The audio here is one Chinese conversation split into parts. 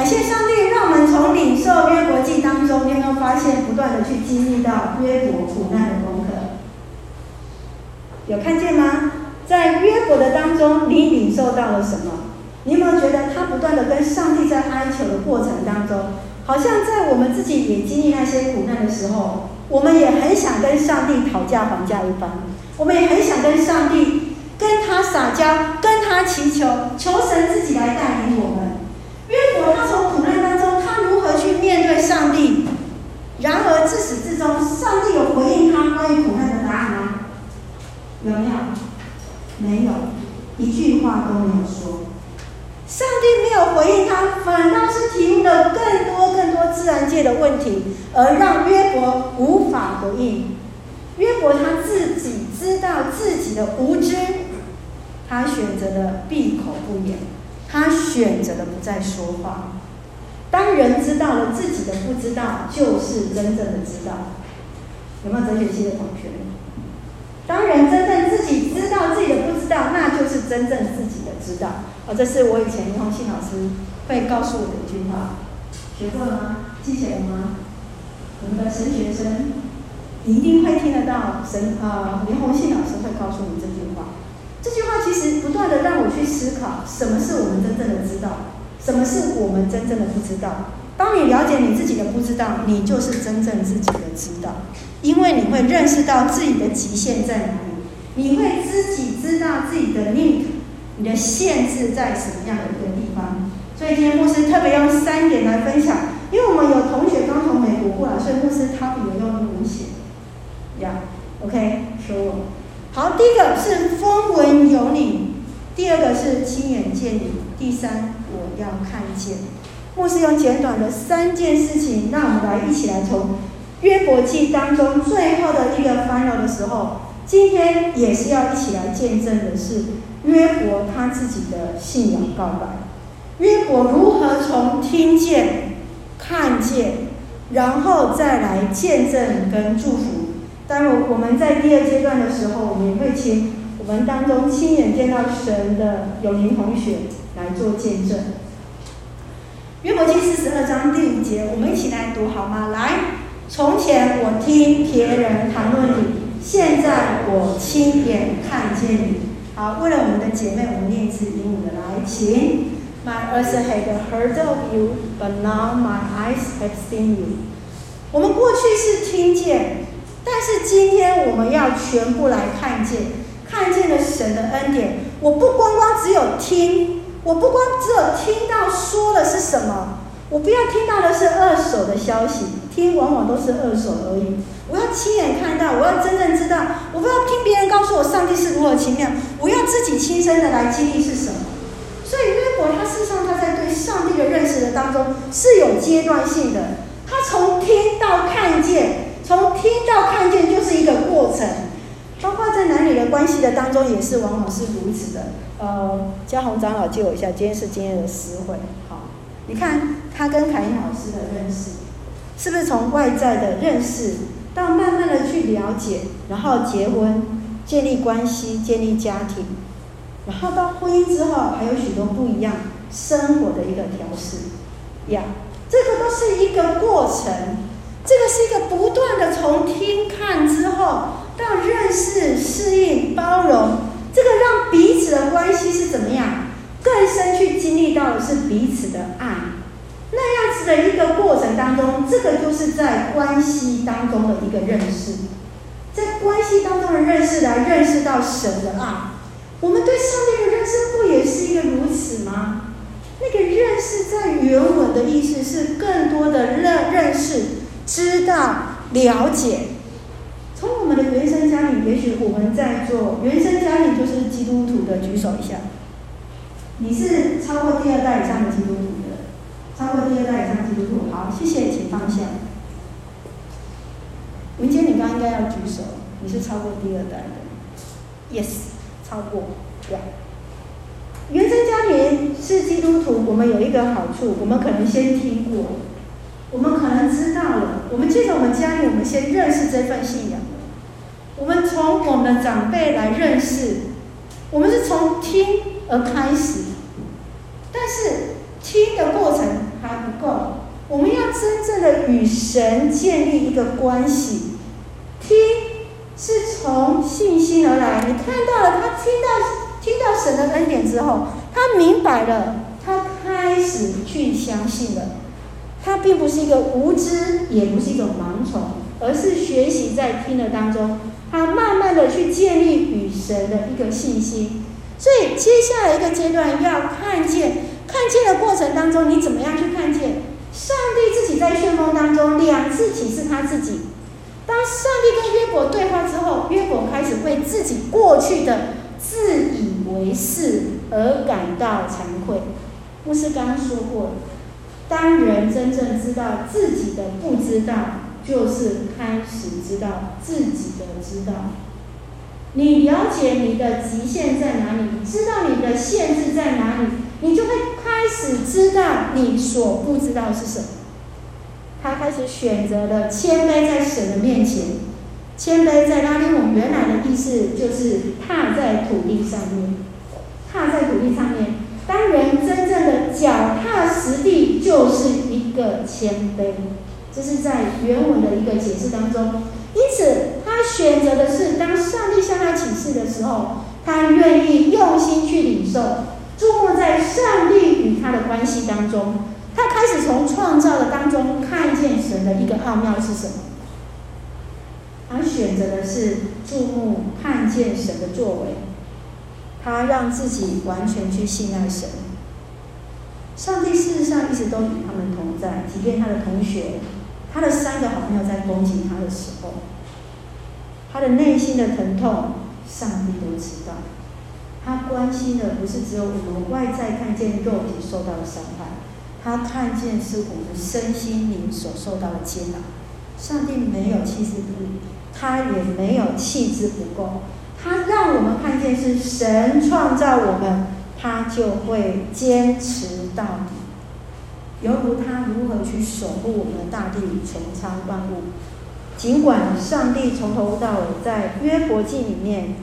感谢上帝，让我们从领受约伯记当中，你有没有发现不断的去经历到约伯苦难的功课？有看见吗？在约伯的当中，你领受到了什么？你有没有觉得他不断的跟上帝在哀求的过程当中，好像在我们自己也经历那些苦难的时候，我们也很想跟上帝讨价还价一番，我们也很想跟上帝跟他撒娇，跟他祈求，求神自己来带领我们。约伯他从苦难当中，他如何去面对上帝？然而自始至终，上帝有回应他关于苦难的答案吗？有没有？没有，一句话都没有说。上帝没有回应他，反倒是提出了更多更多自然界的问题，而让约伯无法回应。约伯他自己知道自己的无知，他选择了闭口不言，他选择了不再说话。当人知道了自己的不知道，就是真正的知道。有没有哲学系的同学？当人真正自己知道自己的不知道，那就是真正自己的知道。哦，这是我以前林宏信老师会告诉我的一句话，学过了吗？记起来了吗？我们的神学生，一定会听得到神啊、呃，林宏信老师会告诉你这句话。这句话其实不断的让我去思考，什么是我们真正的知道，什么是我们真正的不知道。当你了解你自己的不知道，你就是真正自己的知道。因为你会认识到自己的极限在哪里，你会自己知道自己的 limit，你的限制在什么样的一个地方。所以今天牧师特别用三点来分享，因为我们有同学刚从美国过来，所以牧师他比较用英文写。呀、OK，说我。好，第一个是风闻有你，第二个是亲眼见你，第三要看见。牧师用简短的三件事情，让我们来一起来从。约伯记当中最后的一个烦恼的时候，今天也是要一起来见证的是约伯他自己的信仰告白。约伯如何从听见、看见，然后再来见证跟祝福。当然，我们在第二阶段的时候，我们也会请我们当中亲眼见到神的永宁同学来做见证。约伯记四十二章第五节，我们一起来读好吗？来。从前我听别人谈论你，现在我亲眼看见你。好，为了我们的姐妹，我们念一次英文的来，请。My ears had heard of you, but now my eyes have seen you。我们过去是听见，但是今天我们要全部来看见，看见了神的恩典。我不光光只有听，我不光只有听到说的是什么，我不要听到的是二手的消息。听往往都是二手而已。我要亲眼看到，我要真正知道。我不要听别人告诉我上帝是如何奇妙，我要自己亲身的来经历是什么。所以约伯他事实上他在对上帝的认识的当中是有阶段性的。他从听到看见，从听到看见就是一个过程。包括在男女的关系的当中也是往往是如此的。呃，嘉宏长老借我一下，今天是今天的私会。好，你看他跟凯英老师的认识。是不是从外在的认识到慢慢的去了解，然后结婚、建立关系、建立家庭，然后到婚姻之后，还有许多不一样生活的一个调试呀这个都是一个过程，这个是一个不断的从听看之后到认识、适应、包容，这个让彼此的关系是怎么样更深去经历到的是彼此的爱。那样子的一个过程当中，这个就是在关系当中的一个认识，在关系当中的认识来认识到神的爱。我们对上帝的认识不也是一个如此吗？那个认识在原文的意思是更多的认认识、知道、了解。我们的原生家庭，也许我们在做原生家庭就是基督徒的，举手一下。你是超过第二代以上的基督徒的？超过第二代以上基督徒，好，谢谢，请放下。文杰，你刚应该要举手，你是超过第二代的，yes，超过，对。原生家庭是基督徒，我们有一个好处，我们可能先听过，我们可能知道了，我们借着我们家里，我们先认识这份信仰。我们从我们的长辈来认识，我们是从听而开始，但是听的过程。还不够，我们要真正的与神建立一个关系。听是从信心而来，你看到了，他听到听到神的恩典之后，他明白了，他开始去相信了。他并不是一个无知，也不是一种盲从，而是学习在听的当中，他慢慢的去建立与神的一个信心。所以接下来一个阶段要看见，看见的过程当中，你怎么样去看见上帝自己在旋风当中两次启示他自己。当上帝跟约伯对话之后，约伯开始为自己过去的自以为是而感到惭愧。牧师刚刚说过。当人真正知道自己的不知道，就是开始知道自己的知道。你了解你的极限在哪里，知道你的限制在哪里，你就会开始知道你所不知道是什么。他开始选择了谦卑在神的面前，谦卑在拉丁文原来的意思就是踏在土地上面，踏在土地上面。当人真正的脚踏实地，就是一个谦卑。这是在原文的一个解释当中。因此，他选择的是，当上帝向他启示的时候，他愿意用心去领受，注目在上帝与他的关系当中。他开始从创造的当中看见神的一个奥妙是什么。他选择的是注目看见神的作为。他让自己完全去信赖神。上帝事实上一直都与他们同在，即便他的同学、他的三个好朋友在攻击他的时候，他的内心的疼痛，上帝都知道。他关心的不是只有我们外在看见肉体受到的伤害，他看见是我们身心灵所受到的煎熬。上帝没有弃之不，他也没有弃之不够。他让我们看见是神创造我们，他就会坚持到底，犹如他如何去守护我们的大地、穹苍万物。尽管上帝从头到尾在约伯记里面，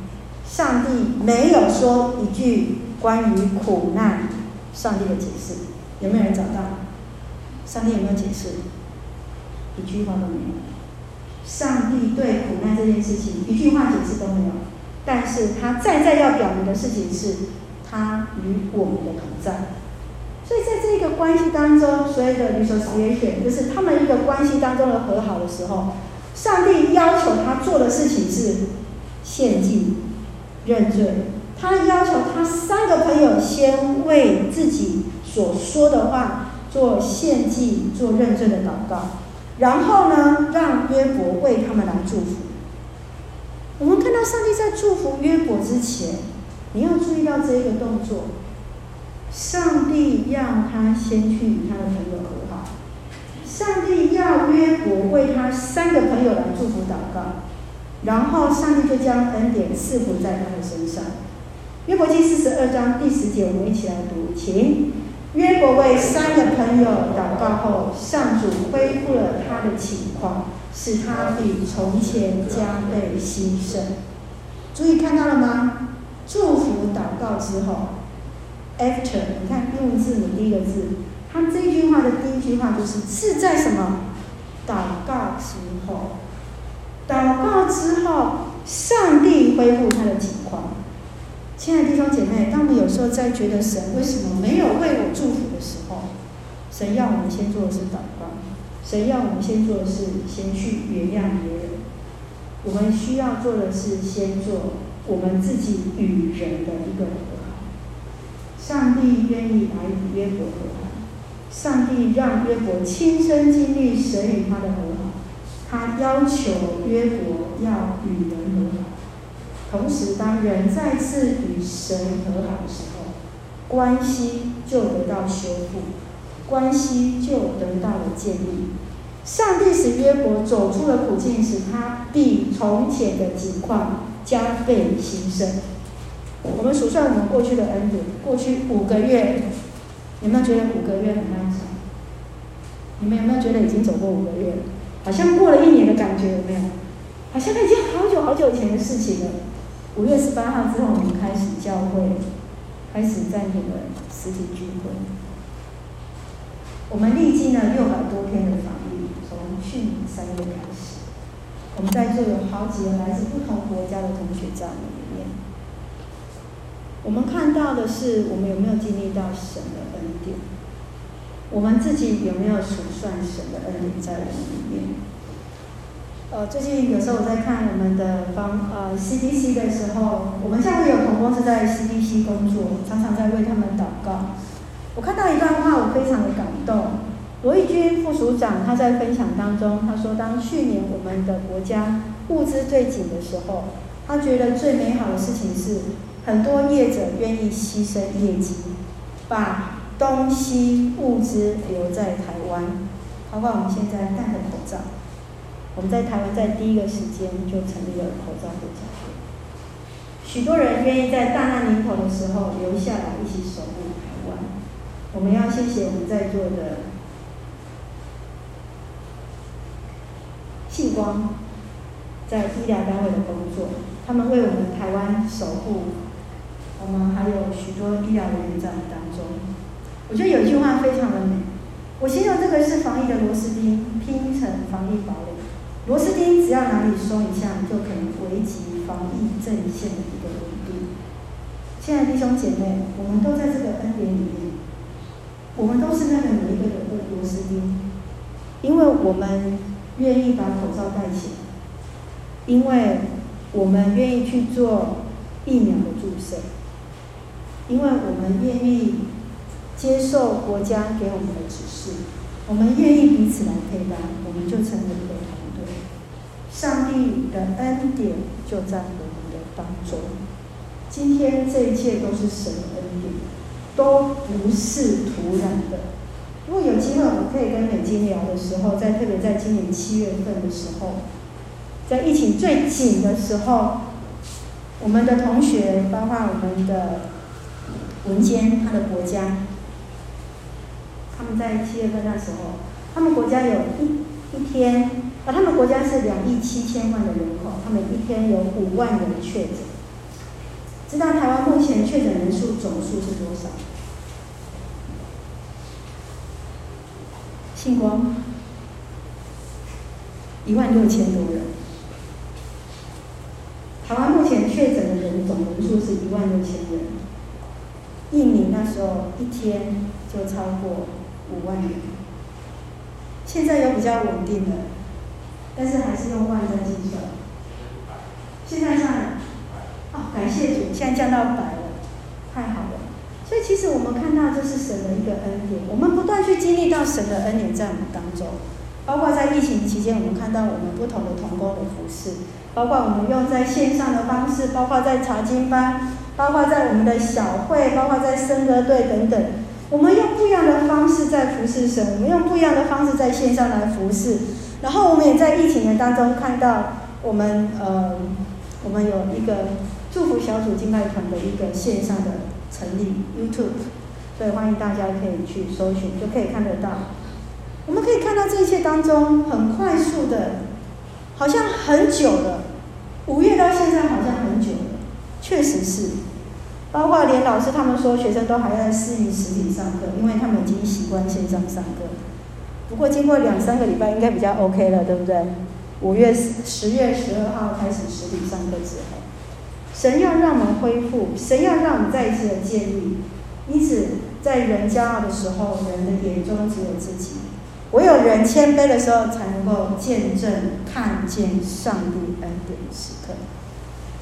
上帝没有说一句关于苦难上帝的解释，有没有人找到？上帝有没有解释？一句话都没有。上帝对苦难这件事情一句话解释都没有。但是他再再要表明的事情是，他与我们的同在。所以在这个关系当中，所谓的 reconciliation，就是他们一个关系当中的和好的时候，上帝要求他做的事情是献祭、认罪。他要求他三个朋友先为自己所说的话做献祭、做认罪的祷告，然后呢，让约伯为他们来祝福。我们看到上帝在祝福约伯之前，你要注意到这一个动作。上帝让他先去与他的朋友和好，上帝要约伯为他三个朋友来祝福祷告，然后上帝就将恩典赐福在他的身上。约伯记四十二章第十节，我们一起来读，请。约伯为三个朋友祷告后，上主恢复了他的情况。使他比从前加倍兴盛。注意看到了吗？祝福祷告之后，after，你看英文字母第一个字，他这句话的第一句话就是是在什么？祷告之后，祷告之后，上帝恢复他的情况。亲爱的弟兄姐妹，当我们有时候在觉得神为什么没有为我祝福的时候，神要我们先做的是祷告。神要我们先做的是，先去原谅别人。我们需要做的是，先做我们自己与人的一个。上帝愿意来与约伯和好，上帝让约伯亲身经历神与他的和好。他要求约伯要与人和好。同时，当人再次与神和好的时候，关系就得到修复。关系就得到了建立。上帝使约伯走出了苦境，使他比从前的情况加倍兴盛。我们数算我们过去的恩典，过去五个月，有没有觉得五个月很漫长？你们有没有觉得已经走过五个月了？好像过了一年的感觉，有没有？好像已经好久好久以前的事情了。五月十八号之后，我们开始教会，开始暂停了实体聚会。我们历经了六百多天的防疫，从去年三月开始，我们在座有好几个来自不同国家的同学在。我们看到的是，我们有没有经历到神的恩典？我们自己有没有数算神的恩典在我们里面？呃，最近有时候我在看我们的方呃 CDC 的时候，我们教会有同工是在 CDC 工作，常常在为他们祷告。我看到一段话，我非常的感动。罗义军副署长他在分享当中，他说，当去年我们的国家物资最紧的时候，他觉得最美好的事情是，很多业者愿意牺牲业绩，把东西物资留在台湾，包括我们现在戴的口罩。我们在台湾在第一个时间就成立了口罩的教会，许多人愿意在大难临头的时候留下来一起守护台湾。我们要谢谢我们在座的信光在医疗单位的工作，他们为我们台湾守护。我们还有许多医疗人员在当中。我觉得有一句话非常的美，我形容这个是防疫的螺丝钉拼成防疫堡垒。螺丝钉只要哪里松一下，就可能危及防疫阵线的一个稳定。亲爱的弟兄姐妹，我们都在这个恩典里面，我们都是那个每一个人的螺丝钉，因为我们愿意把口罩戴起来，因为我们愿意去做疫苗的注射，因为我们愿意接受国家给我们的指示，我们愿意彼此来陪伴，我们就成为一个团队。上帝的恩典就在我们的当中。今天这一切都是神的恩典，都不是突然的。如果有机会，我们可以跟美金聊的时候，在特别在今年七月份的时候，在疫情最紧的时候，我们的同学，包括我们的民间，他的国家，他们在七月份那时候，他们国家有一一天。啊他们国家是两亿七千万的人口，他们一天有五万人确诊。知道台湾目前确诊人数总数是多少？姓光，一万六千多人。台湾目前确诊的人总人数是一万六千人。印尼那时候一天就超过五万人，现在有比较稳定的。但是还是用万在计算。现在上了，哦，感谢主，现在降到百了，太好了。所以其实我们看到这是神的一个恩典，我们不断去经历到神的恩典在我们当中。包括在疫情期间，我们看到我们不同的同工的服事，包括我们用在线上的方式，包括在查经班，包括在我们的小会，包括在圣歌队等等，我们用不一样的方式在服侍神，我们用不一样的方式在线上来服侍。然后我们也在疫情的当中看到，我们呃，我们有一个祝福小组敬拜团的一个线上的成立 YouTube，所以欢迎大家可以去搜寻，就可以看得到。我们可以看到这一切当中很快速的，好像很久了，五月到现在好像很久了，确实是，包括连老师他们说，学生都还在适应实体上课，因为他们已经习惯线上上课。不过经过两三个礼拜，应该比较 OK 了，对不对？五月十十月十二号开始实体上课之后，神要让我们恢复，神要让我们再一次的建立。因此，在人骄傲的时候，人的眼中只有自己；唯有人谦卑的时候，才能够见证、看见上帝恩典的时刻。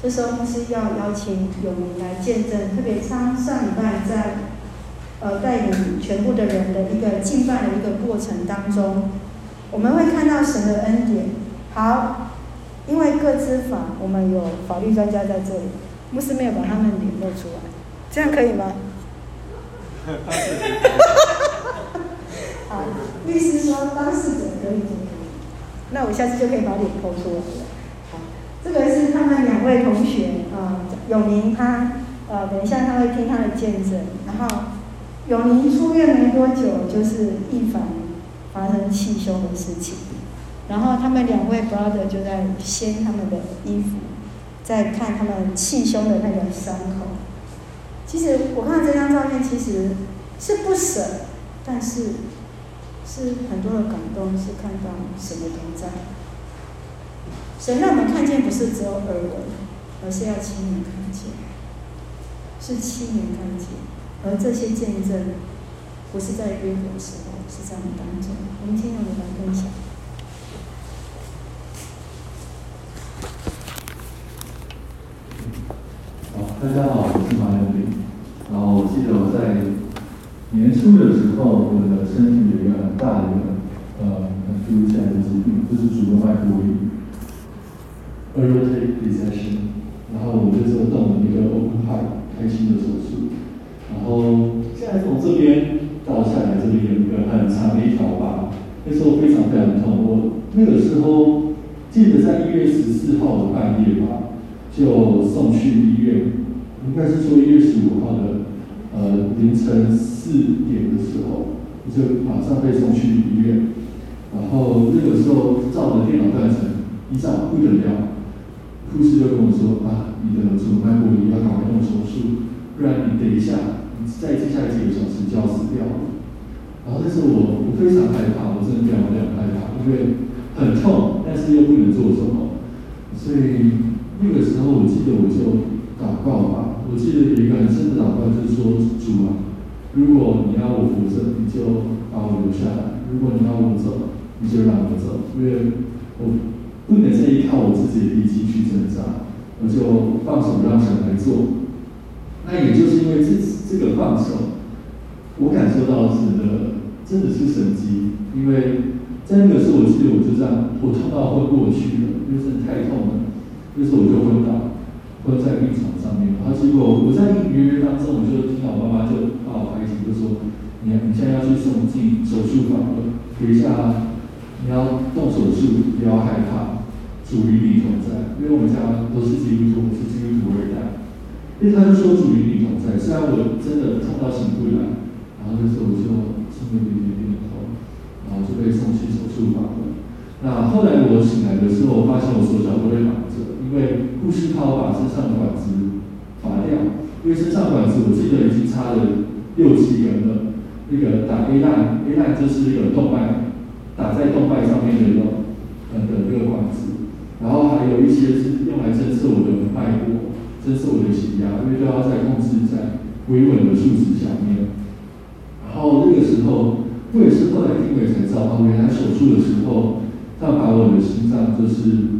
这时候，牧师要邀请永明来见证，特别上上礼拜在。呃，带领全部的人的一个敬拜的一个过程当中，我们会看到神的恩典。好，因为各资法，我们有法律专家在这里，牧师没有把他们脸露出来，这样可以吗？好，律师说当事者可以那我下次就可以把脸露出来了。这个是他们两位同学啊，永、宁、他呃，等一下他会听他的见证，然后。永宁出院没多久，就是一凡发生气胸的事情，然后他们两位 brother 就在掀他们的衣服，在看他们气胸的那个伤口。其实我看这张照片，其实是不舍，但是是很多的感动，是看到什么都在。神让我们看见，不是只有耳闻，而是要亲眼看见，是亲眼看见。而这些见证，不是在约伯的时候，是在我们当中。我们今天我们来分享。大家好，我是马永林。然后我记得我在年初的时候，我的身体有一个很大的一个呃很突如其来的疾病，就是主动脉剥离 aortic dissection。然后我就做动了一个 open heart 开心的手术。然后现在从这边到下来这里有一个很长的一条疤，那时候非常非常痛。我那个时候记得在一月十四号的半夜吧，就送去医院。应该是说一月十五号的呃凌晨四点的时候，就马上被送去医院。然后那个时候照的电脑断层，一照不得了，护士就跟我说啊，你的主脉剥离要赶快动手术，不然你等一下，你再接下来几个小时就要死掉了。然后那时候我我非常害怕，我真的非常非常害怕，因为很痛，但是又不能做什么。所以那个时候我记得我就祷告吧。我记得有一个很深的祷告，就是说主啊，如果你要我活着，你就把我留下来；如果你要我走，你就让我走。因为我不能再依靠我自己的力气去挣扎，我就放手让神来做。那也就是因为这这个放手，我感受到神的真的是神迹。因为在那个时候，我记得我就这样，我痛到昏过去了，因为真的太痛了，那时候我就昏倒。昏在病床上面，然后结果我在隐约约当中，我就听到我妈妈就把我拍醒，就说：“你你现在要去送进手术房了，等一下你要动手术，不要害怕，主与你同在。”因为我们家都是基督徒，我是基督徒二代，所以他就说主与你同在。虽然我真的痛到醒不来，然后那时候我就心里有点点痛，然后就被送去手术房了。那后来我醒来的时候，我发现我手脚都被绑着。因为护士怕我把身上的管子拔掉，因为身上管子我记得已经插了六七根了。那个打 A line，A line 就是一个动脉，打在动脉上面的一个呃的那个管子，有一些是用来侦测我的脉搏，侦测我的血压，因为都要在控制在维稳的数值下面。然后那个时候，我也是后来听伟才知道，原来手术的时候，他把我的心脏就是。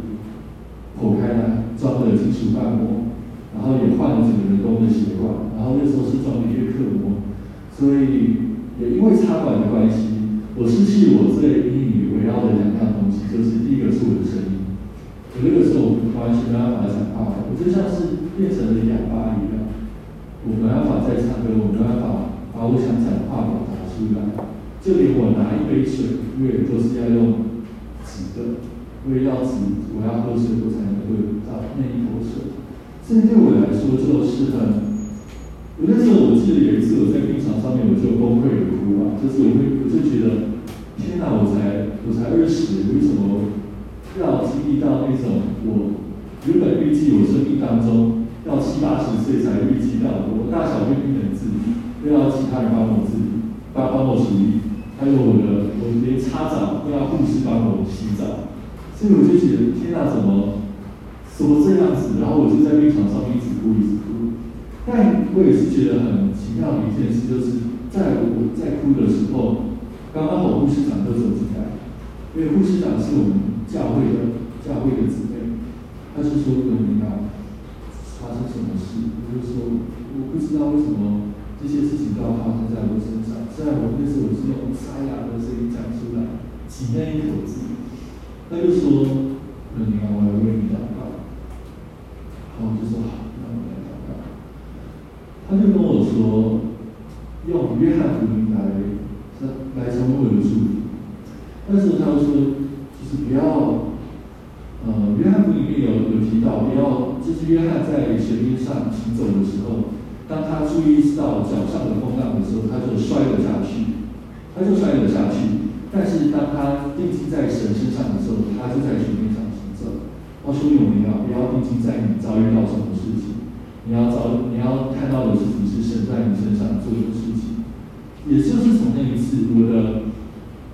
剖开来，装了金属瓣膜，然后也换了整个人工的血管，然后那时候是装的叶克膜，所以也因为插管的关系，我失去我最引以为傲的两样东西，就是第一个是我那个时候我完全没办法讲话，我就像是变成了哑巴一样，我没办法再唱歌，我没办法把我想讲的话表达出来，就连我拿一杯水，因为都是要用纸的。因为要止，我要喝水，我才能喝到那一口水。这对我来说就是很……我那时候我记得有一次我在病床上面，我就崩溃的哭啊，就是我会，我就觉得，天哪！我才我才二十，为什么要经历到那种我原本预计我生命当中要七八十岁才预计到，我大小便不能自理，又要其他人帮我自理，帮帮我处理，还有我的我连擦澡都要护士帮我洗澡。所以我就觉得天哪，怎么怎么这样子？然后我就在病床上一直哭，一直哭。但我也是觉得很奇妙的一件事，就是在我在哭的时候，刚刚好护士长就走进来，因为护士长是我们教会的教会的姊妹，他就说：“哥，你看发生什么事？”我就说：“我不知道为什么这些事情都要发生在我身上。虽然我那时候我是用沙哑的声音讲出来，挤那一口气。”他就说：“嗯，你看，我要为你祷告。”然后我就说：“好，那我来祷告。”他就跟我说：“用约翰福音来来成为我的祝福。”但是他就说：“就是不要，呃，约翰福音里面有有提到，不要，就是约翰在水面上行走的时候，当他注意到脚上的风浪的时候，他就摔了下去，他就摔了下去。”但是当他定睛在神身上的时候，他就在水面上行走。他说：“永明啊，不要定睛在你遭遇到什么事情，你要遭你要看到的事情是神在你身上做的事情。”也就是从那一次，我的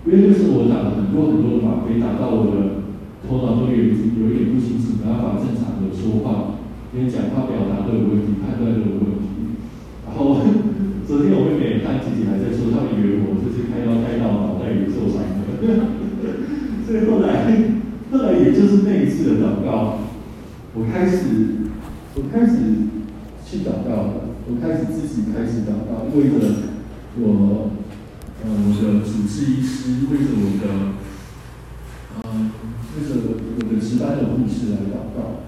因为就是我打了很多很多的吗啡，打到我的头脑都有有一点不清楚，没办法正常的说话，连讲话表达都有问题，判断都有问题。然后 昨天我妹妹她姐姐还在说，他们以为我就是开刀开到脑袋里受伤了。所以后来后来也就是那一次的祷告，我开始我开始去祷告了，我开始自己开始祷告，为了我。呃，我的主治医师为着我的，呃，为着我的值班的护士来祷告。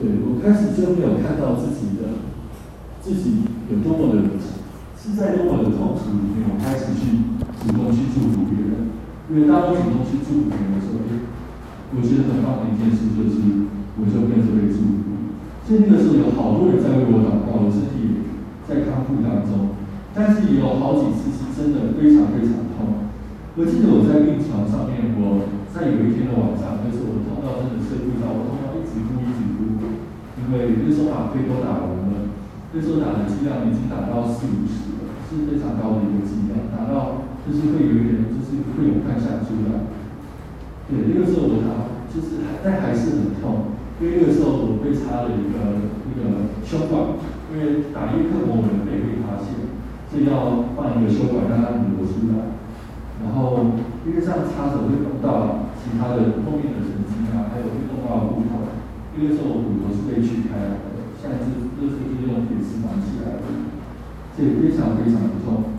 对，真没有看到自己的自己有多么的，是在多么的痛苦里面，我开始去主动去祝福别人。因为当我主动去祝福别人的时候，我觉得很棒的一件事就是，我就变成被祝福。所以那个时候有好多人在为我祷告，我身体在康复当中。但是也有好几次是真的非常非常痛。我记得我在病床上面，我在有一天的晚上，就是我痛到真的睡不着，我痛到一直哭一直哭，因为那时候吗啡都打完了，那时候打的剂量已经打到四五十了，是非常高的一个剂量，打到就是会有一点就是会有汗想出来。对，那个时候我打就是还但还是很痛，因为那个时候我被插了一个那个胸管，因为打叶克膜我们被被发现。所以要换一个胸管让它流出来，然后因为这样插着会碰到其他的后面的神经啊，还有会碰到骨头。因为说我骨头是被锯开来的，现在是这是用铁丝绑起来的，这也非常非常的痛。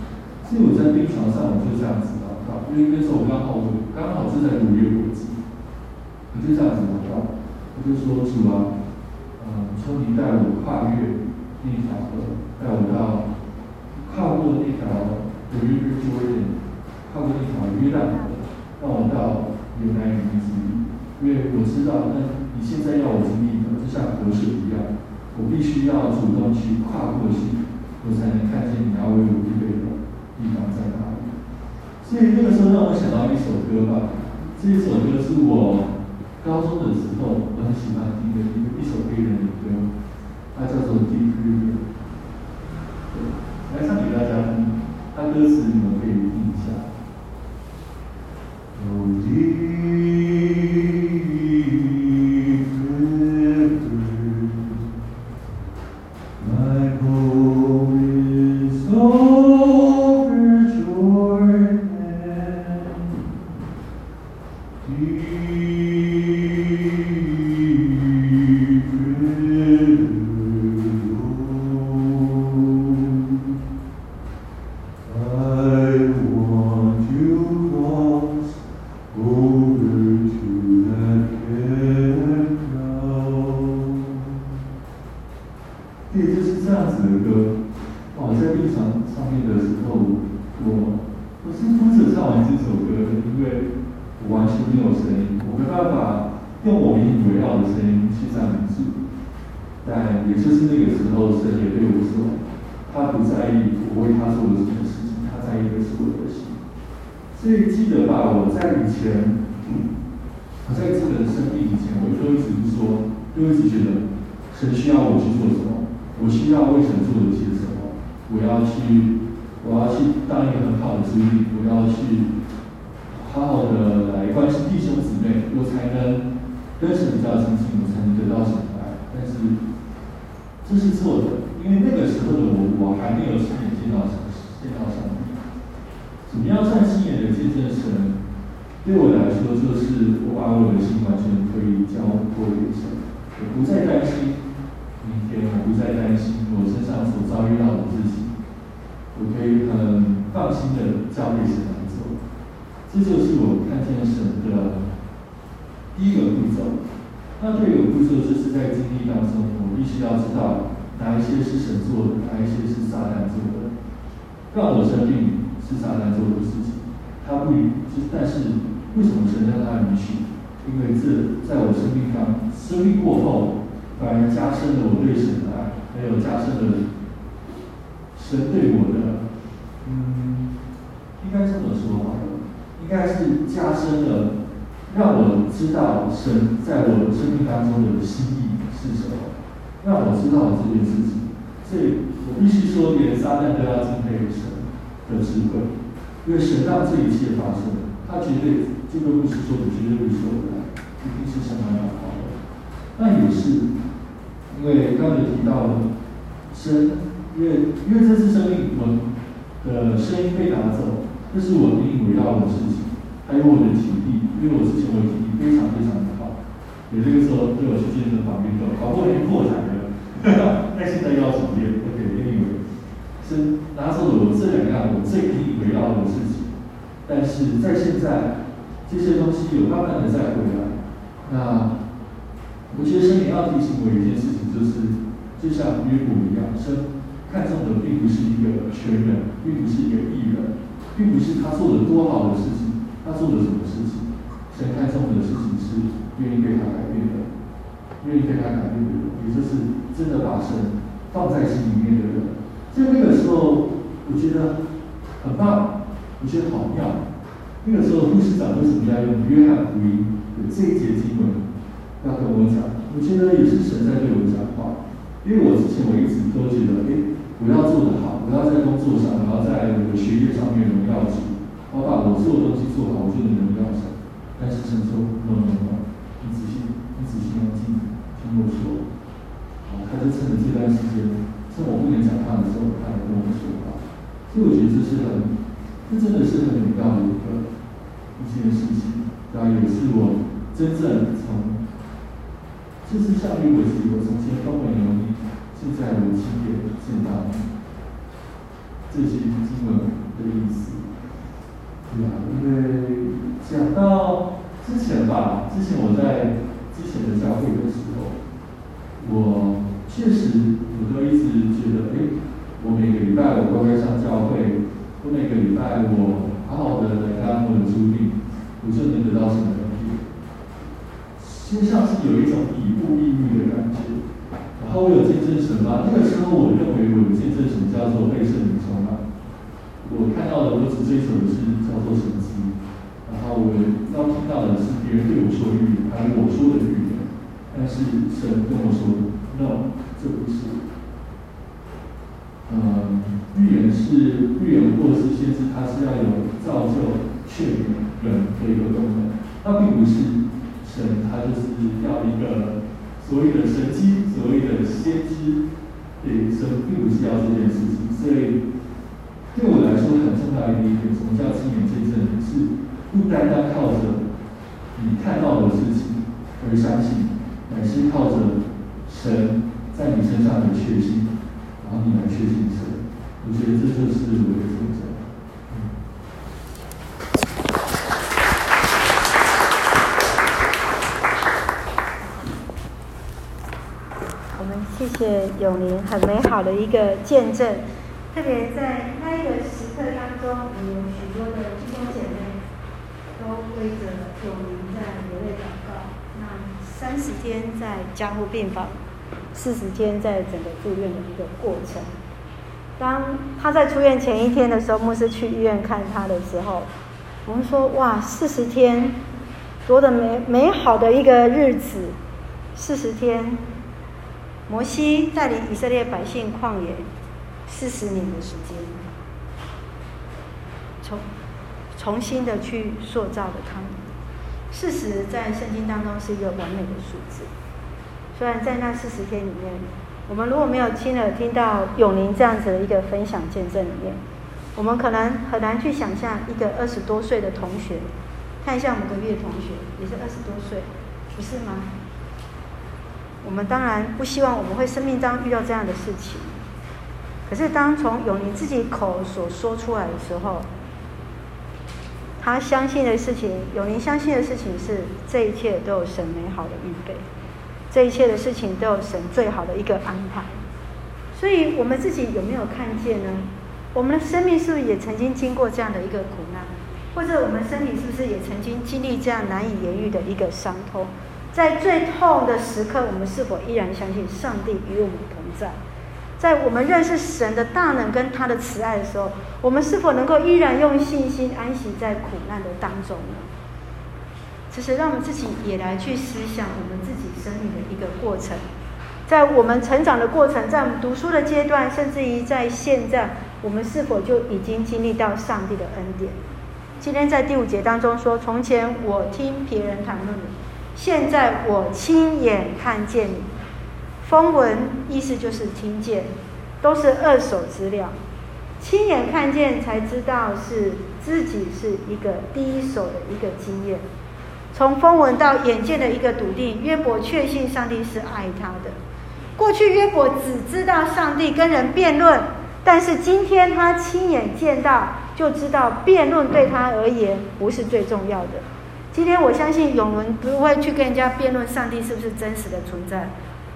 所以我在病床上我就这样子祷告，因为那时候我刚好我刚好是在五月国际，我就这样子祷告，我就说主啊，嗯，求你带我跨越那条河，带我到。跨过那条有约约多一点，跨过那条约旦河，让我到原来的名字。因为我知道，那你现在要我经历的，就像河水一样，我必须要主动去跨过去，我才能看见你要为我预备的地方在哪里。所以那个时候让我想到一首歌吧，这一首歌是我高中的时候我很喜欢听的一个一首黑人的歌，它叫做《Deep River》。来唱给大家听，它歌词也就是那个时候神也对我说他不在意我为他做的这件事情他在意的是我的心。所以记得吧我在以前我在这本生病以前我就一直说就一直觉得神需要我去做什么我需要为神做一些什么我要去我要去当一个很好的生命我要去好好的来关心弟兄姊妹我才能跟神比较亲近我才能得到神的爱。但是这是错的，因为那个时候的我，我还没有亲眼见到神，见到上帝。怎么样算亲眼的见证神？对我来说，就是我把我的心完全可以交托给神，我不再担心明天，我不再担心我身上所遭遇到的事情，我可以很放心的交给神来做。这就是我看见神的第一个步骤。那退有步说，就是在经历当中，我必须要知道哪一些是神做的，哪一些是撒旦做的。让我生病是撒旦做的事情，他不允，但是为什么神让他允许？因为这在我生命当生病过后，反而加深了我对神的爱，还有加深了神对我的，嗯，应该这么说吧，应该是加深了。让我知道神在我生命当中的心意是什么，让我知道这件事情。所以我必须说，连撒旦都要敬佩神的智慧，因为神让这一切发生，他绝对这个故事说的绝对不是偶然，一定是神要好的。那也是因为刚才提到了神，因为因为这次生命我的声音被拿走，这是我引以围绕的事情，还有我的体力。因为我之前我的体力非常非常的好，有这个时候对我去健身房运动，好不好已经破产了，哈 哈但现在要重练，OK，anyway，是拿走了我这两样我最引以为傲的事情，但是在现在这些东西有慢慢的在回来，那我觉得圣灵要提醒我一件事情，就是就像约伯一样，生看重的并不是一个全人，并不是一个艺人，并不是他做了多好的事情。他做了什么事情？神看重的事情是愿意被他改变的，愿意被他改变的人，也就是真的把神放在心里面的人。在那个时候，我觉得很棒，我觉得好妙。那个时候，护士长为什么要用约翰福音的这一节经文要跟我讲？我觉得也是神在对我讲话，因为我之前我一直都觉得，哎，我要做得好，我要在工作上，我要在我的学业上面荣耀主。我把我做的东西做好，我就能荣耀神。但是神说：“no no no，你仔细，你仔细听听，听我说。”好，他就趁着这段时间，趁我不能讲话的时候，他来跟我说话。所以我觉得这是很，这真的是很伟大的一个一件事情。然也是我真正从，就是像约伯记，我从前都没有你，现在我亲眼见到你。这些经文的意思。对啊，因为讲到之前吧，之前我在之前的教会的时候，我确实我都一直觉得，哎，我每个礼拜我乖乖上教会，我每个礼拜我好好的来当我的主领，我就能得到什么东西，就像是有一种以物易物的感觉。然后我有见证神吗？那个时候我认为我有见证什么叫做被圣灵充满。我看到的，我只追求的是，然后我要听到的是别人对我说预言，还有我说的预言。但是神跟我说，no，这不是。嗯，预言是预言，或是先知，它是要有造就劝勉人的一个功能。它并不是神，他就是要一个所谓的神迹，所谓的先知。对，神并不是要这件事情，所以。对我来说很重要的一点，什么叫亲眼见证？是不单单靠着你看到的事情而相信，乃是靠着神在你身上的确信，然后你来确信神。我觉得这就是我的。我们谢谢永宁很美好的一个见证。特别在那一个时刻当中，有许多的都围着永宁在流泪祷告。那三十天在加护病房，四十天在整个住院的一个过程。当他在出院前一天的时候，牧师去医院看他的时候，我们说：哇，四十天多的美美好的一个日子，四十天，摩西带领以色列百姓旷野。四十年的时间，从重新的去塑造了他们。四十在圣经当中是一个完美的数字。虽然在那四十天里面，我们如果没有亲耳听到永宁这样子的一个分享见证里面，我们可能很难去想象一个二十多岁的同学，看一下我们隔壁的同学也是二十多岁，不是吗？我们当然不希望我们会生命当中遇到这样的事情。可是，当从永宁自己口所说出来的时候，他相信的事情，永宁相信的事情是，这一切都有神美好的预备，这一切的事情都有神最好的一个安排。所以，我们自己有没有看见呢？我们的生命是不是也曾经经过这样的一个苦难？或者，我们身体是不是也曾经经历这样难以言喻的一个伤痛？在最痛的时刻，我们是否依然相信上帝与我们同在？在我们认识神的大能跟他的慈爱的时候，我们是否能够依然用信心安息在苦难的当中呢？其实，让我们自己也来去思想我们自己生命的一个过程，在我们成长的过程，在我们读书的阶段，甚至于在现在，我们是否就已经经历到上帝的恩典？今天在第五节当中说：“从前我听别人谈论你，现在我亲眼看见你。”风闻意思就是听见，都是二手资料。亲眼看见才知道是自己是一个第一手的一个经验。从风闻到眼见的一个笃定，约伯确信上帝是爱他的。过去约伯只知道上帝跟人辩论，但是今天他亲眼见到，就知道辩论对他而言不是最重要的。今天我相信永伦不会去跟人家辩论上帝是不是真实的存在，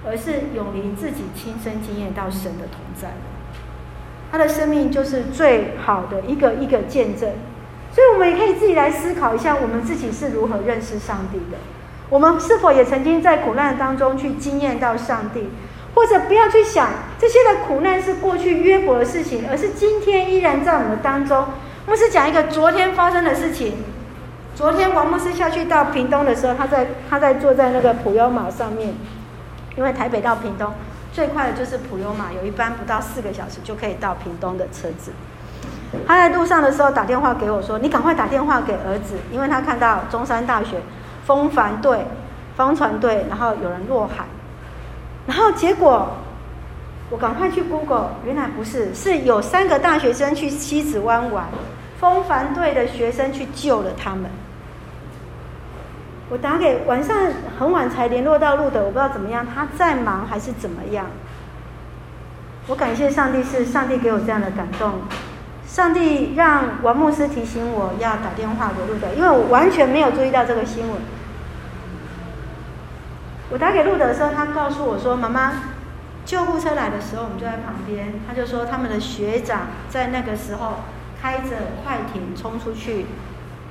而是永离自己亲身经验到神的同在。他的生命就是最好的一个一个见证。所以，我们也可以自己来思考一下，我们自己是如何认识上帝的？我们是否也曾经在苦难当中去经验到上帝？或者不要去想这些的苦难是过去约伯的事情，而是今天依然在我们当中。牧师讲一个昨天发生的事情。昨天王牧师下去到屏东的时候，他在他在坐在那个普悠玛上面，因为台北到屏东最快的就是普悠玛，有一班不到四个小时就可以到屏东的车子。他在路上的时候打电话给我说：“你赶快打电话给儿子，因为他看到中山大学风帆队、帆船队，然后有人落海。然后结果我赶快去 Google，原来不是，是有三个大学生去西子湾玩，风帆队的学生去救了他们。我打给晚上很晚才联络到路的，我不知道怎么样，他在忙还是怎么样。我感谢上帝，是上帝给我这样的感动。”上帝让王牧师提醒我要打电话给路德，因为我完全没有注意到这个新闻。我打给路德的时候，他告诉我说：“妈妈，救护车来的时候，我们就在旁边。”他就说他们的学长在那个时候开着快艇冲出去，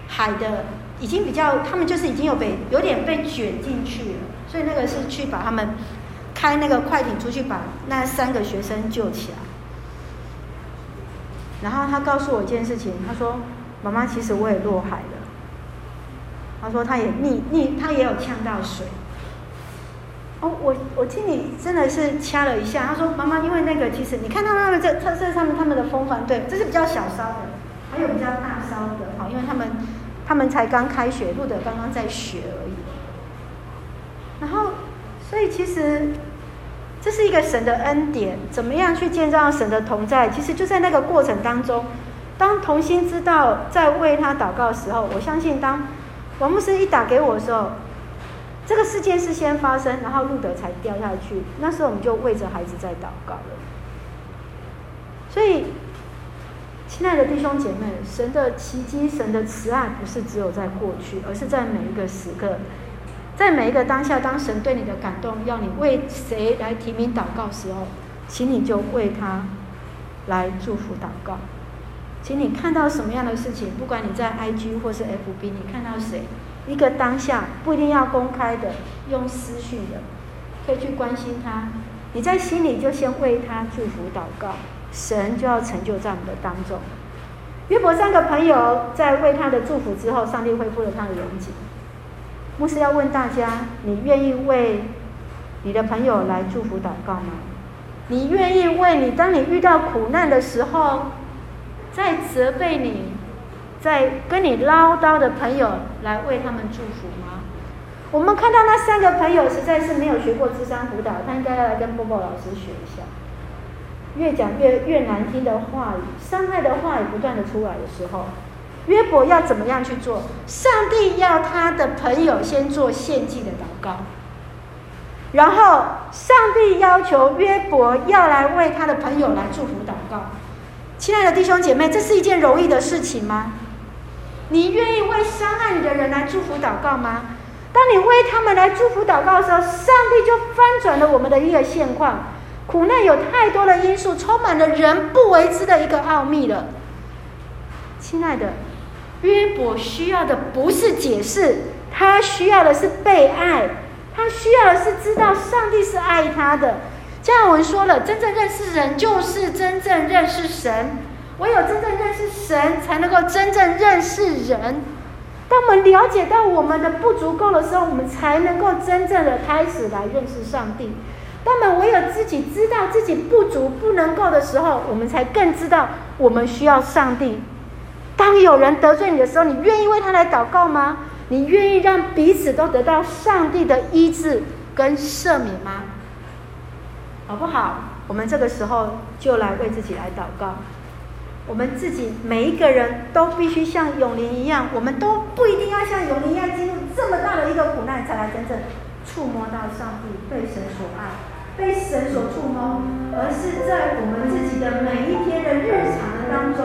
海的已经比较，他们就是已经有被有点被卷进去了，所以那个是去把他们开那个快艇出去，把那三个学生救起来。然后他告诉我一件事情，他说：“妈妈，其实我也落海了。”他说他也溺溺，他也有呛到水。哦，我我听你真的是掐了一下。他说：“妈妈，因为那个其实你看到他们这这这上面他们的风帆对，这是比较小烧的，还有比较大烧的哈，因为他们他们才刚开学，路德刚刚在学而已。然后，所以其实。”这是一个神的恩典，怎么样去建造神的同在？其实就在那个过程当中，当童心知道在为他祷告的时候，我相信当王牧师一打给我的时候，这个事件是先发生，然后路德才掉下去。那时候我们就为着孩子在祷告了。所以，亲爱的弟兄姐妹，神的奇迹、神的慈爱，不是只有在过去，而是在每一个时刻。在每一个当下，当神对你的感动，要你为谁来提名祷告时候，请你就为他来祝福祷告。请你看到什么样的事情，不管你在 IG 或是 FB，你看到谁，一个当下不一定要公开的，用私讯的，可以去关心他。你在心里就先为他祝福祷告，神就要成就在我们的当中。约伯三个朋友在为他的祝福之后，上帝恢复了他的荣景。牧师要问大家：你愿意为你的朋友来祝福祷告吗？你愿意为你当你遇到苦难的时候，在责备你、在跟你唠叨的朋友来为他们祝福吗？我们看到那三个朋友实在是没有学过咨商辅导，他应该要来跟波波老师学一下。越讲越越难听的话语，伤害的话语不断的出来的时候。约伯要怎么样去做？上帝要他的朋友先做献祭的祷告，然后上帝要求约伯要来为他的朋友来祝福祷告。亲爱的弟兄姐妹，这是一件容易的事情吗？你愿意为伤害你的人来祝福祷告吗？当你为他们来祝福祷告的时候，上帝就翻转了我们的一个现况。苦难有太多的因素，充满了人不为之的一个奥秘了。亲爱的。约伯需要的不是解释，他需要的是被爱，他需要的是知道上帝是爱他的。加尔文说了，真正认识人就是真正认识神，唯有真正认识神，才能够真正认识人。当我们了解到我们的不足够的时候，我们才能够真正的开始来认识上帝。当我们唯有自己知道自己不足不能够的时候，我们才更知道我们需要上帝。当有人得罪你的时候，你愿意为他来祷告吗？你愿意让彼此都得到上帝的医治跟赦免吗？好不好？我们这个时候就来为自己来祷告。我们自己每一个人都必须像永林一样，我们都不一定要像永林一样进入这么大的一个苦难，才来真正触摸到上帝，被神所爱，被神所触摸，而是在我们自己的每一天的日常的当中，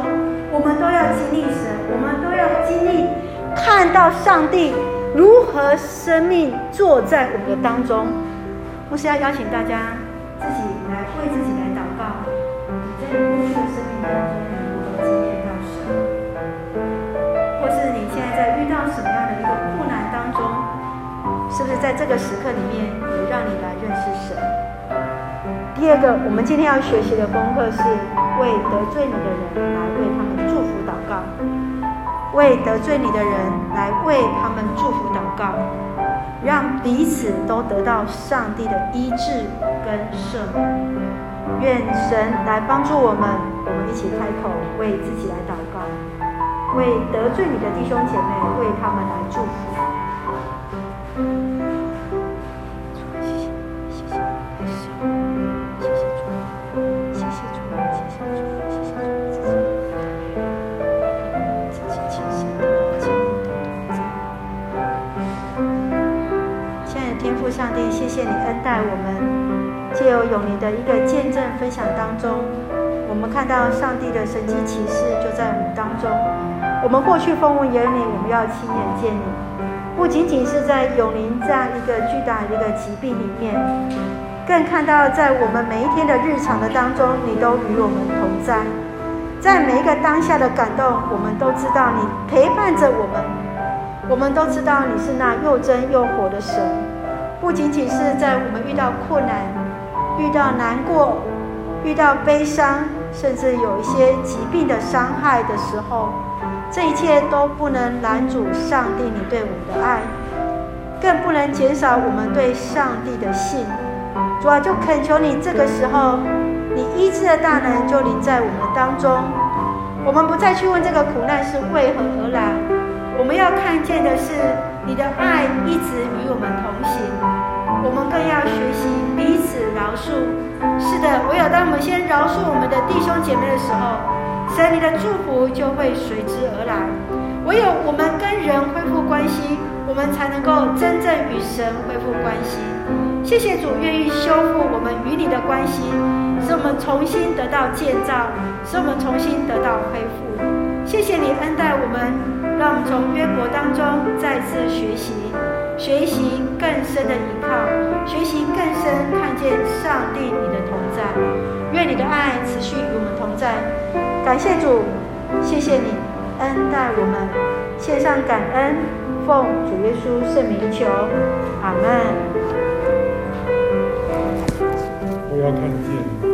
我们都要经历神，我们都要经历看到上帝如何生命坐在我们的当中。牧师要邀请大家自己来为自己来祷告，你在过去的生命当中。是不是在这个时刻里面也让你来认识神？第二个，我们今天要学习的功课是为得罪你的人来为他们祝福祷告，为得罪你的人来为他们祝福祷告，让彼此都得到上帝的医治跟赦免。愿神来帮助我们，我们一起开口为自己来祷告，为得罪你的弟兄姐妹为他们来祝福。分享当中，我们看到上帝的神迹奇事就在我们当中。我们过去风闻眼里，我们要亲眼见你。不仅仅是在永宁这样一个巨大的一个疾病里面，更看到在我们每一天的日常的当中，你都与我们同在。在每一个当下的感动，我们都知道你陪伴着我们，我们都知道你是那又真又活的神。不仅仅是在我们遇到困难、遇到难过、遇到悲伤，甚至有一些疾病的伤害的时候，这一切都不能拦阻上帝你对我们的爱，更不能减少我们对上帝的信。主啊，就恳求你这个时候，你医治的大能就临在我们当中。我们不再去问这个苦难是为何而来，我们要看见的是你的爱一直与我们同行。我们更要学习彼此饶恕。唯有当我们先饶恕我们的弟兄姐妹的时候，神你的祝福就会随之而来。唯有我们跟人恢复关系，我们才能够真正与神恢复关系。谢谢主愿意修复我们与你的关系，使我们重新得到建造，使我们重新得到恢复。谢谢你恩待我们，让我们从约伯当中再次学习。学习更深的依靠，学习更深看见上帝你的同在，愿你的爱持续与我们同在。感谢主，谢谢你恩待我们，献上感恩，奉主耶稣圣名求，阿门。我要看见。